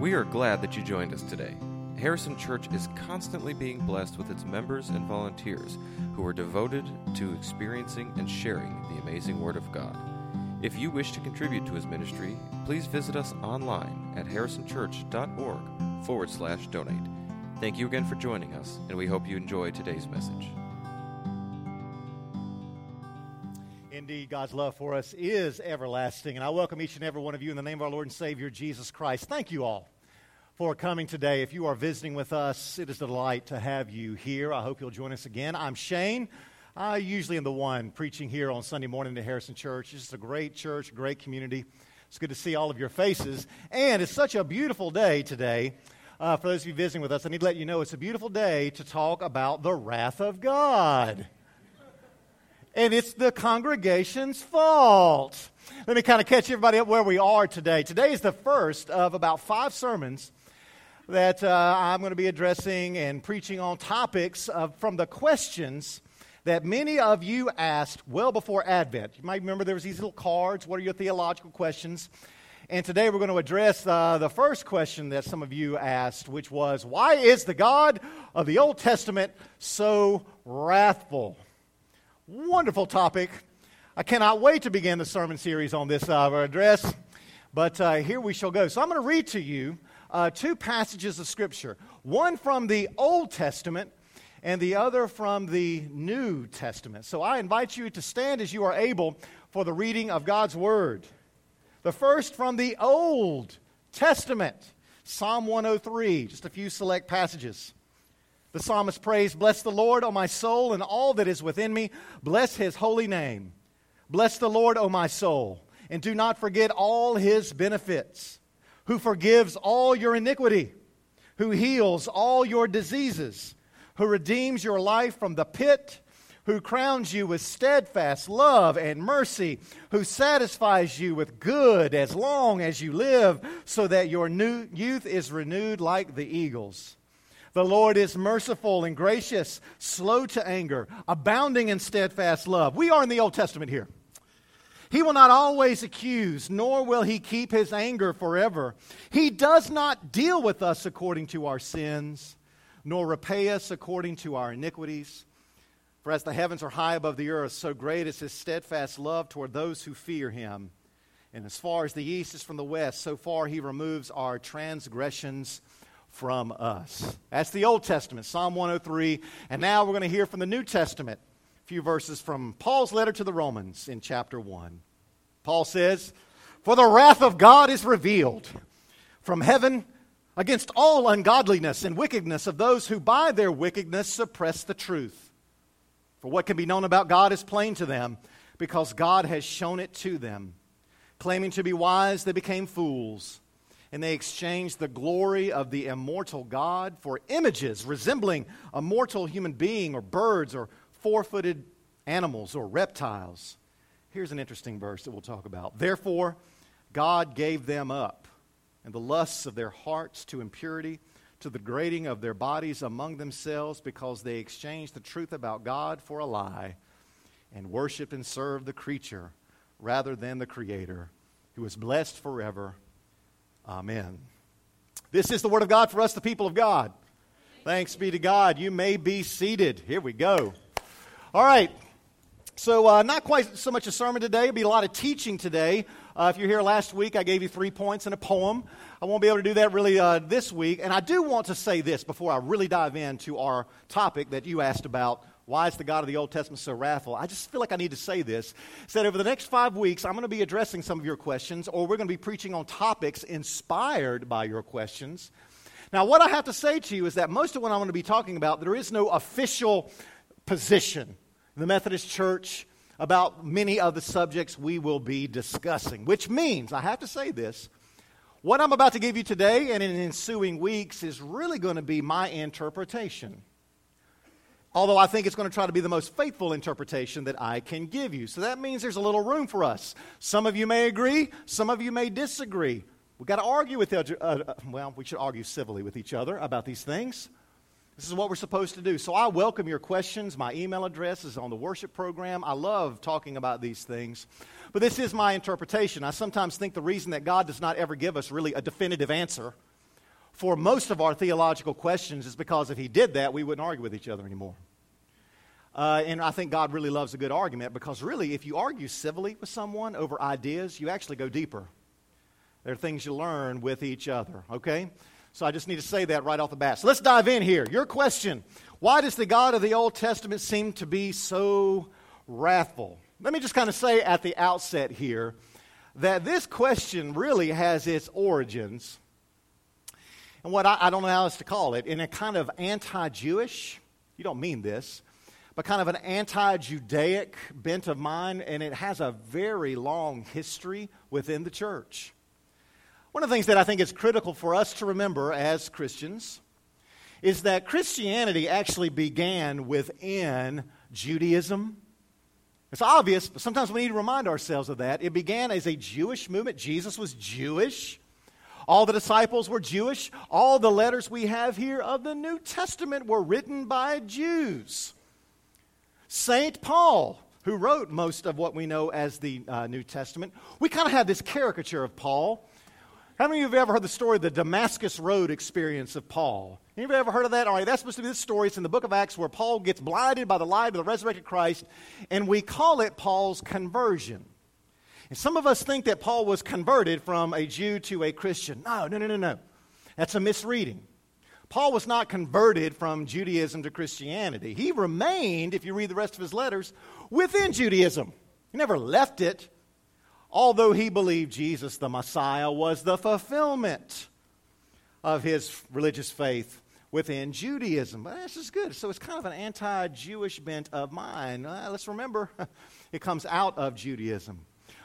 We are glad that you joined us today. Harrison Church is constantly being blessed with its members and volunteers who are devoted to experiencing and sharing the amazing Word of God. If you wish to contribute to his ministry, please visit us online at harrisonchurch.org forward slash donate. Thank you again for joining us, and we hope you enjoy today's message. Indeed, God's love for us is everlasting. And I welcome each and every one of you in the name of our Lord and Savior, Jesus Christ. Thank you all for coming today. If you are visiting with us, it is a delight to have you here. I hope you'll join us again. I'm Shane. I usually am the one preaching here on Sunday morning at Harrison Church. It's just a great church, great community. It's good to see all of your faces. And it's such a beautiful day today. Uh, for those of you visiting with us, I need to let you know it's a beautiful day to talk about the wrath of God and it's the congregation's fault. Let me kind of catch everybody up where we are today. Today is the first of about five sermons that uh, I'm going to be addressing and preaching on topics of, from the questions that many of you asked well before Advent. You might remember there was these little cards. What are your theological questions? And today we're going to address uh, the first question that some of you asked, which was, Why is the God of the Old Testament so wrathful? Wonderful topic. I cannot wait to begin the sermon series on this uh, address, but uh, here we shall go. So I'm going to read to you uh, two passages of Scripture one from the Old Testament and the other from the New Testament. So I invite you to stand as you are able for the reading of God's Word. The first from the Old Testament, Psalm 103, just a few select passages. The psalmist prays, Bless the Lord, O my soul, and all that is within me. Bless his holy name. Bless the Lord, O my soul, and do not forget all his benefits, who forgives all your iniquity, who heals all your diseases, who redeems your life from the pit, who crowns you with steadfast love and mercy, who satisfies you with good as long as you live, so that your new youth is renewed like the eagles. The Lord is merciful and gracious, slow to anger, abounding in steadfast love. We are in the Old Testament here. He will not always accuse, nor will he keep his anger forever. He does not deal with us according to our sins, nor repay us according to our iniquities. For as the heavens are high above the earth, so great is his steadfast love toward those who fear him. And as far as the east is from the west, so far he removes our transgressions from us. That's the Old Testament, Psalm 103. And now we're going to hear from the New Testament, few verses from Paul's letter to the Romans in chapter 1. Paul says, For the wrath of God is revealed from heaven against all ungodliness and wickedness of those who by their wickedness suppress the truth. For what can be known about God is plain to them, because God has shown it to them. Claiming to be wise, they became fools and they exchanged the glory of the immortal God for images resembling a mortal human being or birds or four footed animals or reptiles. Here's an interesting verse that we'll talk about. Therefore, God gave them up, and the lusts of their hearts to impurity, to the grating of their bodies among themselves, because they exchanged the truth about God for a lie, and worshiped and served the creature rather than the Creator, who is blessed forever. Amen. This is the Word of God for us, the people of God. Thanks be to God. You may be seated. Here we go. All right. So, uh, not quite so much a sermon today. It'll be a lot of teaching today. Uh, if you're here last week, I gave you three points and a poem. I won't be able to do that really uh, this week. And I do want to say this before I really dive into our topic that you asked about why is the God of the Old Testament so wrathful? I just feel like I need to say this. Said over the next five weeks, I'm going to be addressing some of your questions, or we're going to be preaching on topics inspired by your questions. Now, what I have to say to you is that most of what I'm going to be talking about, there is no official position the Methodist Church about many of the subjects we will be discussing, which means, I have to say this, what I'm about to give you today and in ensuing weeks is really going to be my interpretation although I think it's going to try to be the most faithful interpretation that I can give you. So that means there's a little room for us. Some of you may agree, some of you may disagree. We've got to argue with uh, well, we should argue civilly with each other about these things. This is what we're supposed to do. So I welcome your questions. My email address is on the worship program. I love talking about these things. But this is my interpretation. I sometimes think the reason that God does not ever give us really a definitive answer for most of our theological questions is because if he did that, we wouldn't argue with each other anymore. Uh, and I think God really loves a good argument because, really, if you argue civilly with someone over ideas, you actually go deeper. There are things you learn with each other, okay? So I just need to say that right off the bat. So let's dive in here. Your question Why does the God of the Old Testament seem to be so wrathful? Let me just kind of say at the outset here that this question really has its origins, and what I, I don't know how else to call it, in a kind of anti Jewish, you don't mean this, but kind of an anti Judaic bent of mind, and it has a very long history within the church. One of the things that I think is critical for us to remember as Christians is that Christianity actually began within Judaism. It's obvious, but sometimes we need to remind ourselves of that. It began as a Jewish movement. Jesus was Jewish. All the disciples were Jewish. All the letters we have here of the New Testament were written by Jews. St. Paul, who wrote most of what we know as the uh, New Testament, we kind of have this caricature of Paul how many of you have ever heard the story of the Damascus Road experience of Paul? Anybody ever heard of that? All right, that's supposed to be this story. It's in the book of Acts where Paul gets blinded by the light of the resurrected Christ, and we call it Paul's conversion. And some of us think that Paul was converted from a Jew to a Christian. No, no, no, no, no. That's a misreading. Paul was not converted from Judaism to Christianity. He remained, if you read the rest of his letters, within Judaism. He never left it although he believed Jesus, the Messiah, was the fulfillment of his religious faith within Judaism. But this is good. So it's kind of an anti Jewish bent of mine. Uh, let's remember, it comes out of Judaism.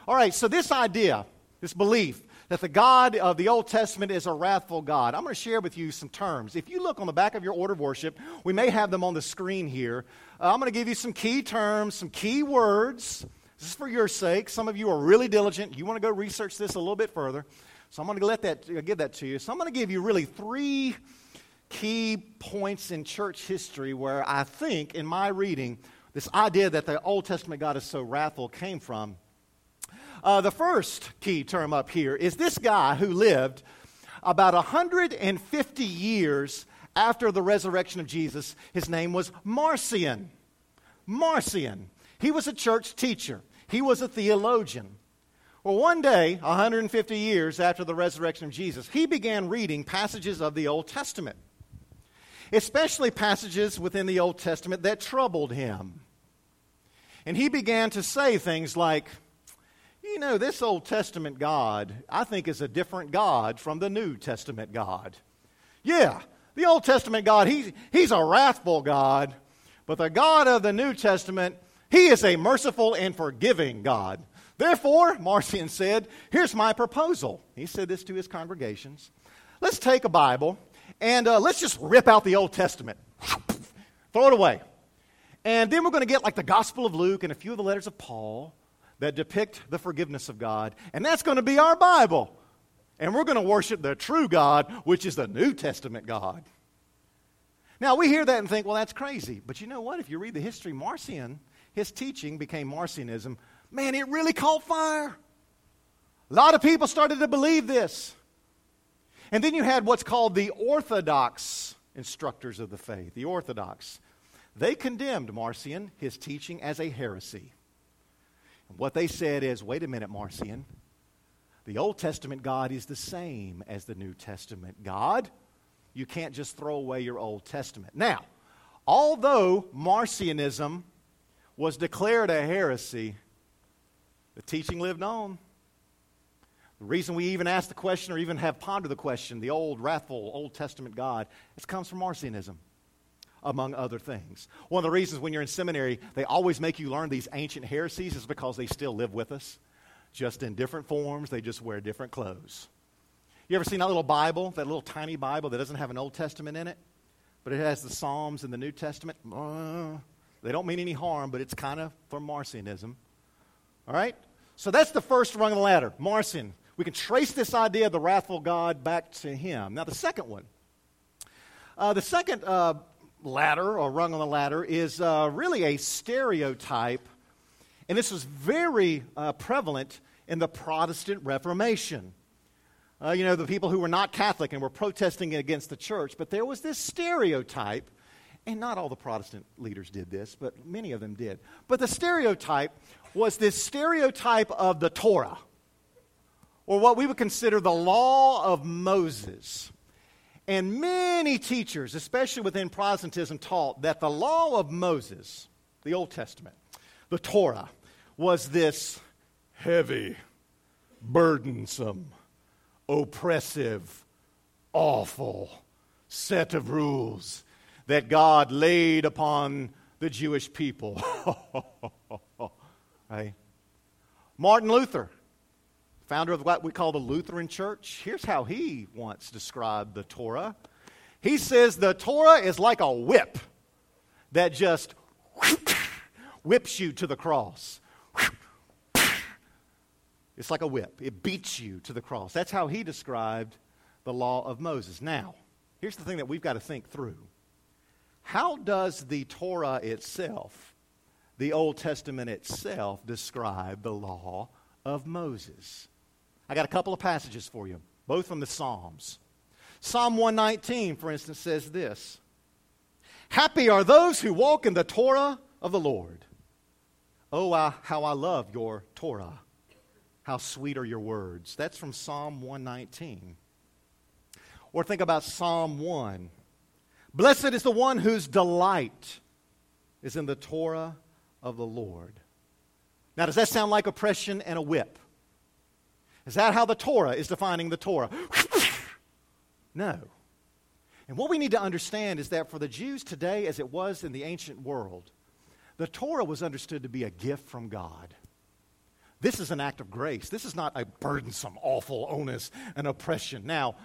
All right, so this idea, this belief, that the God of the Old Testament is a wrathful God. I'm going to share with you some terms. If you look on the back of your order of worship, we may have them on the screen here. Uh, I'm going to give you some key terms, some key words this is for your sake. Some of you are really diligent. You want to go research this a little bit further. So I'm going to let that, uh, give that to you. So I'm going to give you really three key points in church history where I think, in my reading, this idea that the Old Testament God is so wrathful came from. Uh, the first key term up here is this guy who lived about 150 years after the resurrection of Jesus. His name was Marcion. Marcion. He was a church teacher, he was a theologian. Well, one day, 150 years after the resurrection of Jesus, he began reading passages of the Old Testament, especially passages within the Old Testament that troubled him. And he began to say things like, you know, this Old Testament God, I think, is a different God from the New Testament God. Yeah, the Old Testament God, he, he's a wrathful God, but the God of the New Testament, he is a merciful and forgiving God. Therefore, Marcion said, Here's my proposal. He said this to his congregations. Let's take a Bible and uh, let's just rip out the Old Testament, throw it away. And then we're going to get like the Gospel of Luke and a few of the letters of Paul that depict the forgiveness of God. And that's going to be our Bible. And we're going to worship the true God, which is the New Testament God. Now, we hear that and think, well, that's crazy. But you know what? If you read the history, Marcion his teaching became Marcionism, man, it really caught fire. A lot of people started to believe this. And then you had what's called the Orthodox instructors of the faith, the Orthodox. They condemned Marcion, his teaching, as a heresy. And what they said is wait a minute, Marcion. The Old Testament God is the same as the New Testament God. You can't just throw away your Old Testament. Now, although Marcionism was declared a heresy, the teaching lived on. The reason we even ask the question or even have pondered the question, the old, wrathful, Old Testament God, it comes from Marcionism, among other things. One of the reasons when you're in seminary, they always make you learn these ancient heresies is because they still live with us, just in different forms. They just wear different clothes. You ever seen that little Bible, that little tiny Bible that doesn't have an Old Testament in it, but it has the Psalms and the New Testament? Uh, they don't mean any harm, but it's kind of for Marcionism. All right? So that's the first rung of the ladder, Marcion. We can trace this idea of the wrathful God back to him. Now, the second one. Uh, the second uh, ladder, or rung on the ladder, is uh, really a stereotype, and this was very uh, prevalent in the Protestant Reformation. uh, you know, the people who were not Catholic and were protesting against the church, but there was this stereotype, and not all the Protestant leaders did this, but many of them did. But the stereotype was this stereotype of the Torah, or what we would consider the law of Moses. And many teachers, especially within Protestantism, taught that the law of Moses, the Old Testament, the Torah, was this heavy, burdensome, oppressive, awful set of rules that God laid upon the Jewish people. right? Martin Luther, founder of what we call the Lutheran Church, here's how he once described the Torah. He says the Torah is like a whip that just whips you to the cross. It's like a whip, it beats you to the cross. That's how he described the law of Moses. Now, here's the thing that we've got to think through. How does the Torah itself, the Old Testament itself, describe the law of Moses? I got a couple of passages for you, both from the Psalms. Psalm 119, for instance, says this Happy are those who walk in the Torah of the Lord. Oh, I, how I love your Torah. How sweet are your words. That's from Psalm 119. Or think about Psalm 1. Blessed is the one whose delight is in the Torah of the Lord. Now, does that sound like oppression and a whip? Is that how the Torah is defining the Torah? no. And what we need to understand is that for the Jews today, as it was in the ancient world, the Torah was understood to be a gift from God. This is an act of grace. This is not a burdensome, awful onus and oppression. Now,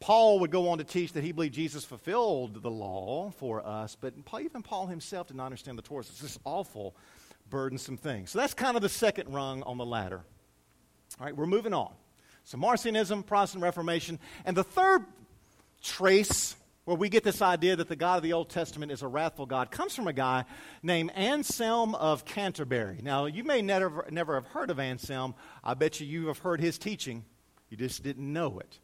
Paul would go on to teach that he believed Jesus fulfilled the law for us, but even Paul himself did not understand the Torah. It's this awful, burdensome thing. So that's kind of the second rung on the ladder. All right, we're moving on. So Marcionism, Protestant Reformation, and the third trace where we get this idea that the God of the Old Testament is a wrathful God comes from a guy named Anselm of Canterbury. Now, you may never, never have heard of Anselm. I bet you you have heard his teaching. You just didn't know it.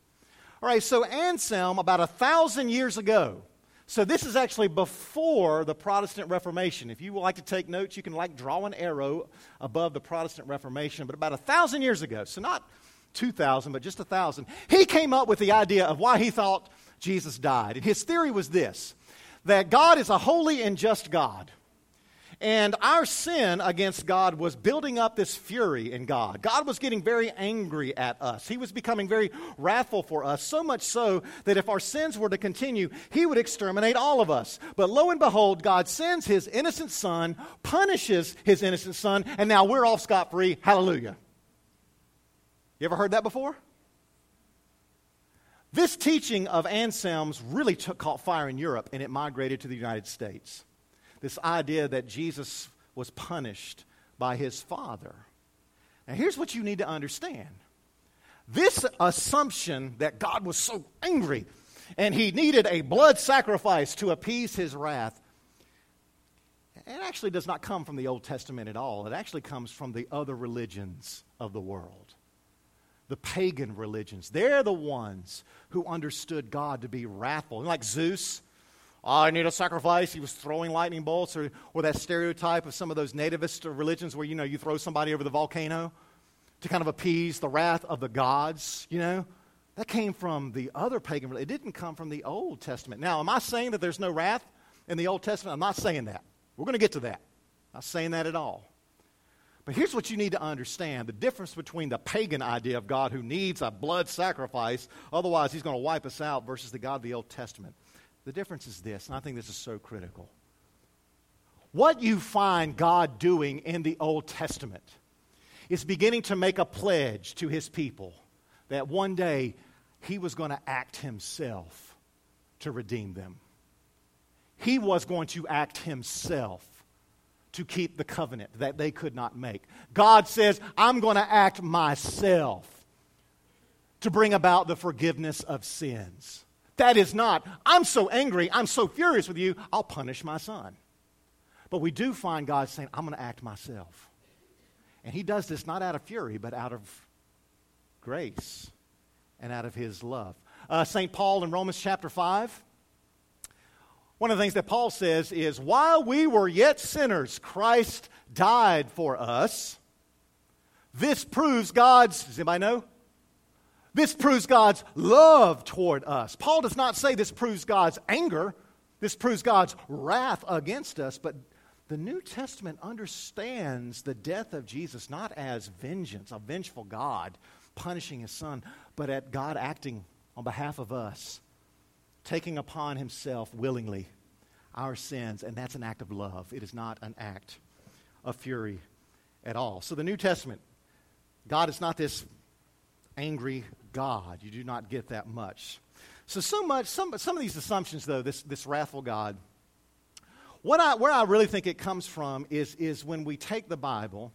All right, so Anselm, about a thousand years ago, so this is actually before the Protestant Reformation. If you would like to take notes, you can like draw an arrow above the Protestant Reformation, but about a thousand years ago, so not 2,000, but just a thousand, he came up with the idea of why he thought Jesus died. And his theory was this that God is a holy and just God. And our sin against God was building up this fury in God. God was getting very angry at us. He was becoming very wrathful for us, so much so that if our sins were to continue, He would exterminate all of us. But lo and behold, God sends His innocent Son, punishes His innocent Son, and now we're off scot free. Hallelujah. You ever heard that before? This teaching of Anselm's really took, caught fire in Europe and it migrated to the United States. This idea that Jesus was punished by his Father. Now, here's what you need to understand this assumption that God was so angry and he needed a blood sacrifice to appease his wrath. It actually does not come from the Old Testament at all. It actually comes from the other religions of the world the pagan religions. They're the ones who understood God to be wrathful. Like Zeus, oh, I need a sacrifice. He was throwing lightning bolts, or, or that stereotype of some of those nativist religions where, you know, you throw somebody over the volcano to kind of appease the wrath of the gods, you know. That came from the other pagan religion. It didn't come from the Old Testament. Now, am I saying that there's no wrath in the Old Testament? I'm not saying that. We're going to get to that. I'm not saying that at all. But here's what you need to understand the difference between the pagan idea of God who needs a blood sacrifice, otherwise, he's going to wipe us out, versus the God of the Old Testament. The difference is this, and I think this is so critical. What you find God doing in the Old Testament is beginning to make a pledge to his people that one day he was going to act himself to redeem them. He was going to act himself to keep the covenant that they could not make. God says, I'm going to act myself to bring about the forgiveness of sins. That is not, I'm so angry, I'm so furious with you, I'll punish my son. But we do find God saying, I'm going to act myself. And he does this not out of fury, but out of grace and out of his love. Uh, St. Paul in Romans chapter 5. One of the things that Paul says is, while we were yet sinners, Christ died for us. This proves God's, does anybody know? This proves God's love toward us. Paul does not say this proves God's anger, this proves God's wrath against us, but the New Testament understands the death of Jesus not as vengeance, a vengeful God punishing his son, but at God acting on behalf of us, taking upon himself willingly our sins, and that's an act of love. It is not an act of fury at all. So the New Testament, God is not this angry God. You do not get that much. So, so much, some, some of these assumptions, though, this, this wrathful God, what I, where I really think it comes from is, is when we take the Bible,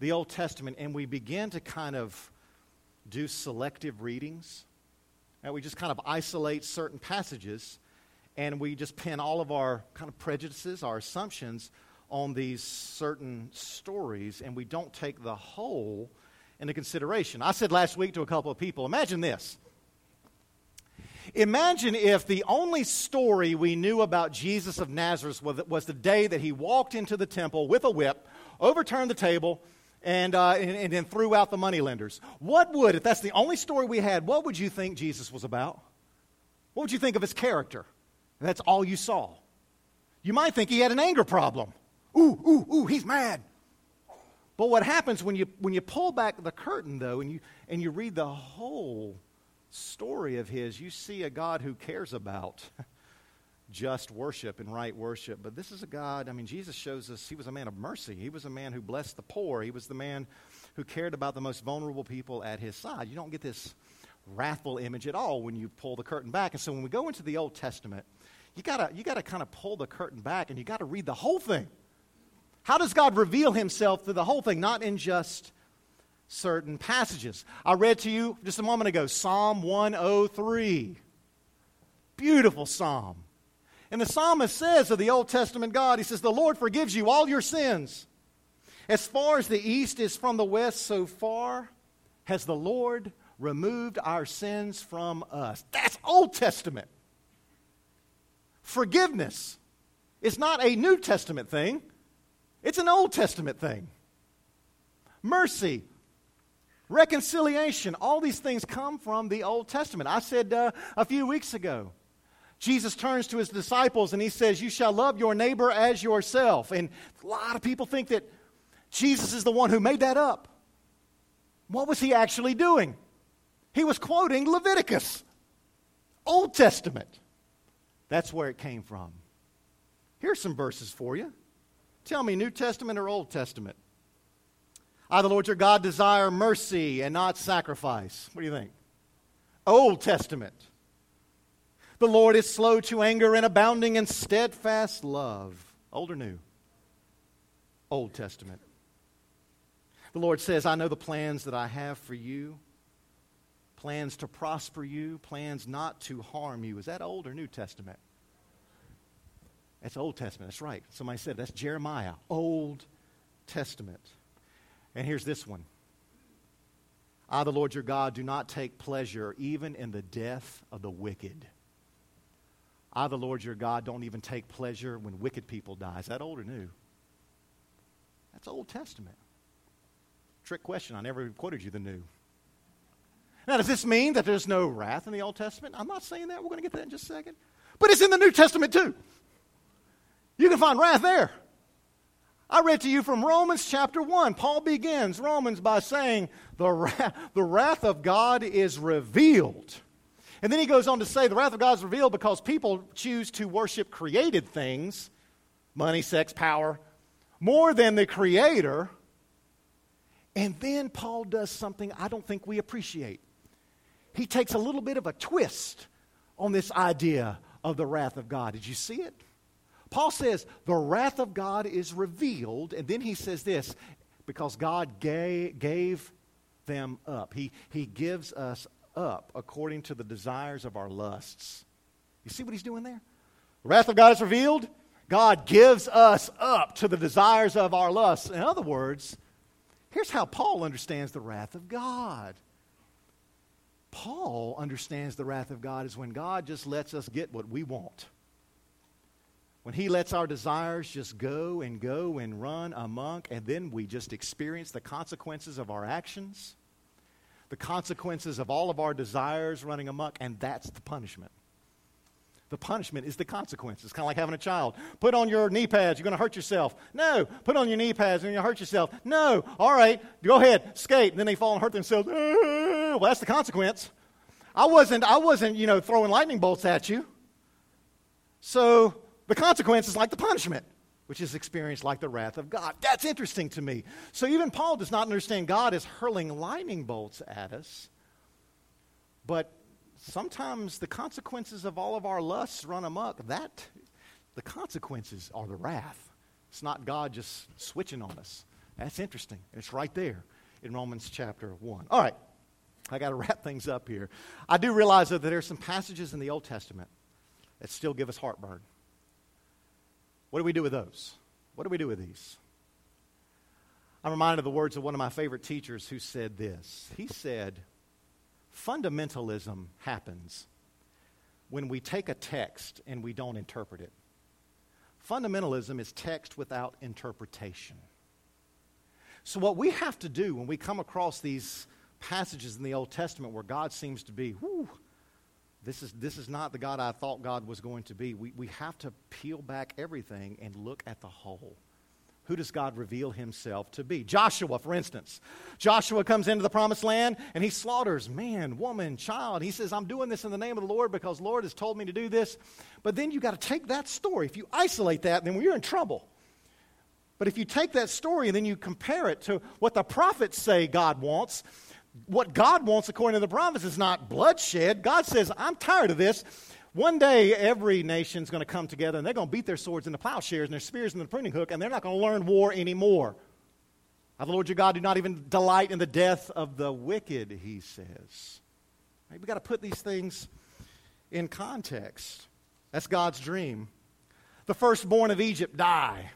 the Old Testament, and we begin to kind of do selective readings. And we just kind of isolate certain passages and we just pin all of our kind of prejudices, our assumptions on these certain stories, and we don't take the whole into consideration. I said last week to a couple of people imagine this Imagine if the only story we knew about Jesus of Nazareth was, was the day that he walked into the temple with a whip, overturned the table, and, uh, and, and then threw out the moneylenders. What would, if that's the only story we had, what would you think Jesus was about? What would you think of his character? that's all you saw. You might think he had an anger problem. Ooh, ooh, ooh, he's mad. But what happens when you, when you pull back the curtain, though, and you, and you read the whole story of his, you see a God who cares about just worship and right worship. But this is a God, I mean, Jesus shows us he was a man of mercy. He was a man who blessed the poor. He was the man who cared about the most vulnerable people at his side. You don't get this wrathful image at all when you pull the curtain back. And so when we go into the Old Testament, you gotta, you gotta kind of pull the curtain back and you gotta read the whole thing. How does God reveal himself through the whole thing, not in just certain passages. I read to you just a moment ago Psalm 103. Beautiful psalm. And the psalmist says of the Old Testament God, he says, The Lord forgives you all your sins. As far as the east is from the west, so far has the Lord removed our sins from us. That's Old Testament. Forgiveness is not a New Testament thing, it's an Old Testament thing. Mercy reconciliation. All these things come from the Old Testament. I said uh, a few weeks ago, Jesus turns to his disciples and he says, You shall love your neighbor as yourself. And a lot of people think that Jesus is the one who made that up. What was he actually doing? He was quoting Leviticus, Old Testament. That's where it came from. Here's some verses for you. Tell me, New Testament or Old Testament? I, the Lord your God, desire mercy and not sacrifice. What do you think? Old Testament. The Lord is slow to anger and abounding in steadfast love. Old or new? Old Testament. The Lord says, I know the plans that I have for you plans to prosper you, plans not to harm you. Is that Old or New Testament? That's Old Testament. That's right. Somebody said that's Jeremiah. Old Testament. And here's this one I, the Lord your God, do not take pleasure even in the death of the wicked. I, the Lord your God, don't even take pleasure when wicked people die. Is that old or new? That's Old Testament. Trick question. I never quoted you the new. Now, does this mean that there's no wrath in the Old Testament? I'm not saying that. We're going to get to that in just a second. But it's in the New Testament too. You can find wrath there. I read to you from Romans chapter 1. Paul begins Romans by saying, the wrath, the wrath of God is revealed. And then he goes on to say, the wrath of God is revealed because people choose to worship created things money, sex, power more than the Creator. And then Paul does something I don't think we appreciate. He takes a little bit of a twist on this idea of the wrath of God. Did you see it? Paul says the wrath of God is revealed, and then he says this because God gave, gave them up. He, he gives us up according to the desires of our lusts. You see what he's doing there? The wrath of God is revealed. God gives us up to the desires of our lusts. In other words, here's how Paul understands the wrath of God Paul understands the wrath of God is when God just lets us get what we want. When he lets our desires just go and go and run amok, and then we just experience the consequences of our actions, the consequences of all of our desires running amok, and that's the punishment. The punishment is the consequences. It's kind of like having a child. Put on your knee pads, you're going to hurt yourself. No. Put on your knee pads, and you're going to hurt yourself. No. All right, go ahead, skate. And then they fall and hurt themselves. Well, that's the consequence. I wasn't, I wasn't, you know, throwing lightning bolts at you. So the consequence is like the punishment, which is experienced like the wrath of God. That's interesting to me. So even Paul does not understand God as hurling lightning bolts at us, but sometimes the consequences of all of our lusts run amok. That, the consequences are the wrath. It's not God just switching on us. That's interesting. It's right there in Romans chapter 1. All right, I got to wrap things up here. I do realize that there are some passages in the Old Testament that still give us heartburn. What do we do with those? What do we do with these? I'm reminded of the words of one of my favorite teachers who said this. He said, Fundamentalism happens when we take a text and we don't interpret it. Fundamentalism is text without interpretation. So, what we have to do when we come across these passages in the Old Testament where God seems to be, whoo, this is, this is not the God I thought God was going to be, we, we have to peel back everything and look at the whole. Who does God reveal himself to be? Joshua, for instance. Joshua comes into the promised land and he slaughters man, woman, child. He says, I'm doing this in the name of the Lord because Lord has told me to do this. But then you got to take that story. If you isolate that, then you're in trouble. But if you take that story and then you compare it to what the prophets say God wants, what God wants according to the promise is not bloodshed. God says, I'm tired of this. One day, every nation's going to come together and they're going to beat their swords into plowshares and their spears into the pruning hook, and they're not going to learn war anymore. I, the Lord your God, do not even delight in the death of the wicked, he says. Right? We've got to put these things in context. That's God's dream. The firstborn of Egypt die.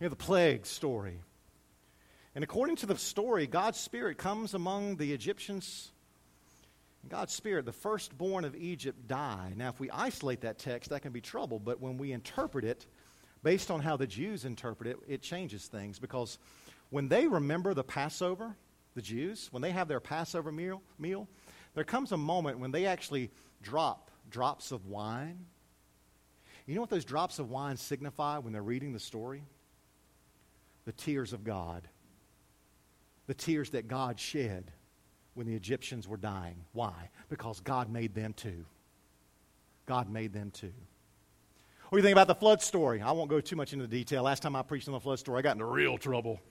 Know, the plague story. And according to the story, God's Spirit comes among the Egyptians God's Spirit, the firstborn of Egypt, die. Now, if we isolate that text, that can be trouble, but when we interpret it based on how the Jews interpret it, it changes things because when they remember the Passover, the Jews, when they have their Passover meal, meal there comes a moment when they actually drop drops of wine. You know what those drops of wine signify when they're reading the story? The tears of God. The tears that God shed when the Egyptians were dying. Why? Because God made them too. God made them too. What do you think about the flood story? I won't go too much into the detail. Last time I preached on the flood story, I got into real trouble.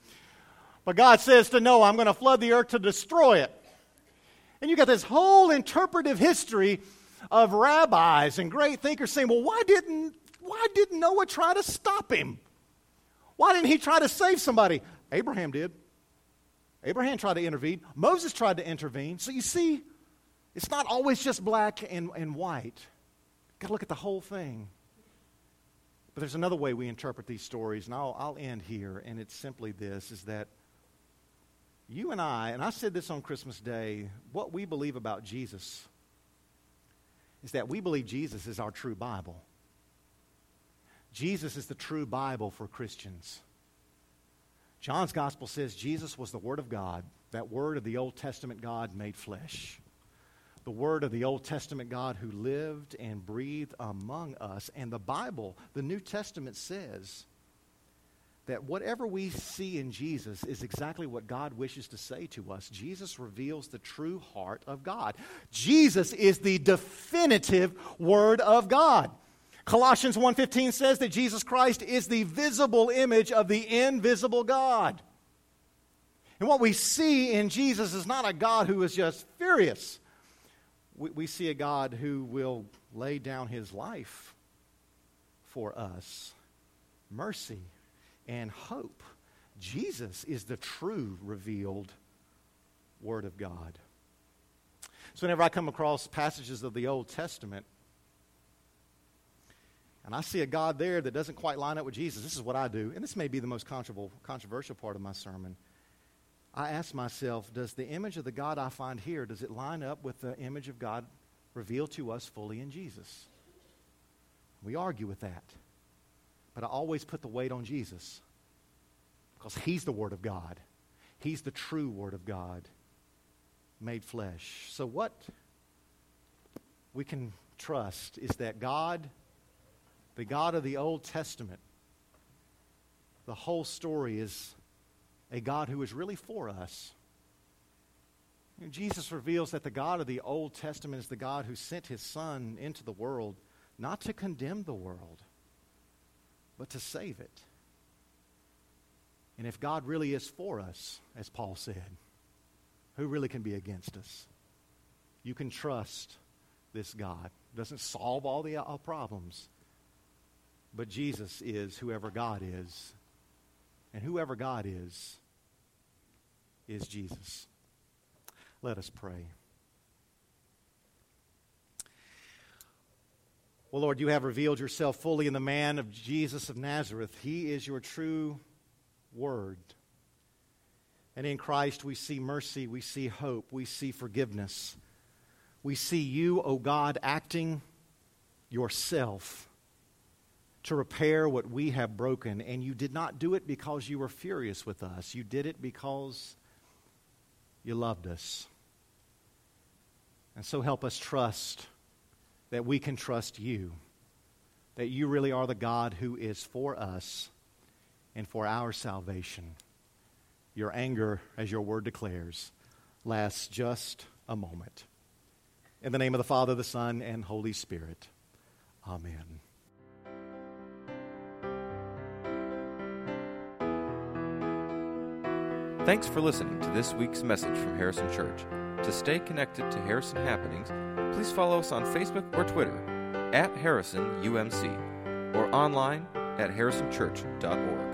But God says to Noah, I'm going to flood the earth to destroy it. And you got this whole interpretive history of rabbis and great thinkers saying, well, why didn't, why didn't Noah try to stop him? Why didn't he try to save somebody? Abraham did. Abraham tried to intervene. Moses tried to intervene. So you see, it's not always just black and, and white. Got to look at the whole thing. But there's another way we interpret these stories, and I'll, I'll end here, and it's simply this, is that you and I, and I said this on Christmas Day, what we believe about Jesus is that we believe Jesus is our true Bible. Jesus is the true Bible for Christians. John's gospel says Jesus was the Word of God, that Word of the Old Testament God made flesh. The Word of the Old Testament God who lived and breathed among us. And the Bible, the New Testament says that whatever we see in Jesus is exactly what God wishes to say to us. Jesus reveals the true heart of God. Jesus is the definitive Word of God. Colossians 1:15 says that Jesus Christ is the visible image of the invisible God. And what we see in Jesus is not a God who is just furious. We, we see a God who will lay down his life for us. Mercy and hope. Jesus is the true revealed Word of God. So, whenever I come across passages of the Old Testament and I see a God there that doesn't quite line up with Jesus, this is what I do. And this may be the most controversial part of my sermon. I ask myself, does the image of the God I find here, does it line up with the image of God revealed to us fully in Jesus? We argue with that. But I always put the weight on Jesus because he's the Word of God. He's the true Word of God made flesh. So, what we can trust is that God, the God of the Old Testament, the whole story is a God who is really for us. Jesus reveals that the God of the Old Testament is the God who sent his Son into the world not to condemn the world, but to save it. And if God really is for us, as Paul said, who really can be against us? You can trust this God. It Doesn't solve all the uh, problems, but Jesus is whoever God is. And whoever God is, is Jesus. Let us pray. Well, Lord, you have revealed yourself fully in the man of Jesus of Nazareth. He is your true word. And in Christ, we see mercy, we see hope, we see forgiveness. We see you, O oh God, acting yourself to repair what we have broken. And you did not do it because you were furious with us, you did it because you loved us. And so help us trust that we can trust you, that you really are the God who is for us and for our salvation. Your anger, as your word declares, lasts just a moment. In the name of the Father, the Son, and Holy Spirit. Amen. Thanks for listening to this week's message from Harrison Church. To stay connected to Harrison happenings, please follow us on Facebook or Twitter at Harrison UMC or online at harrisonchurch.org.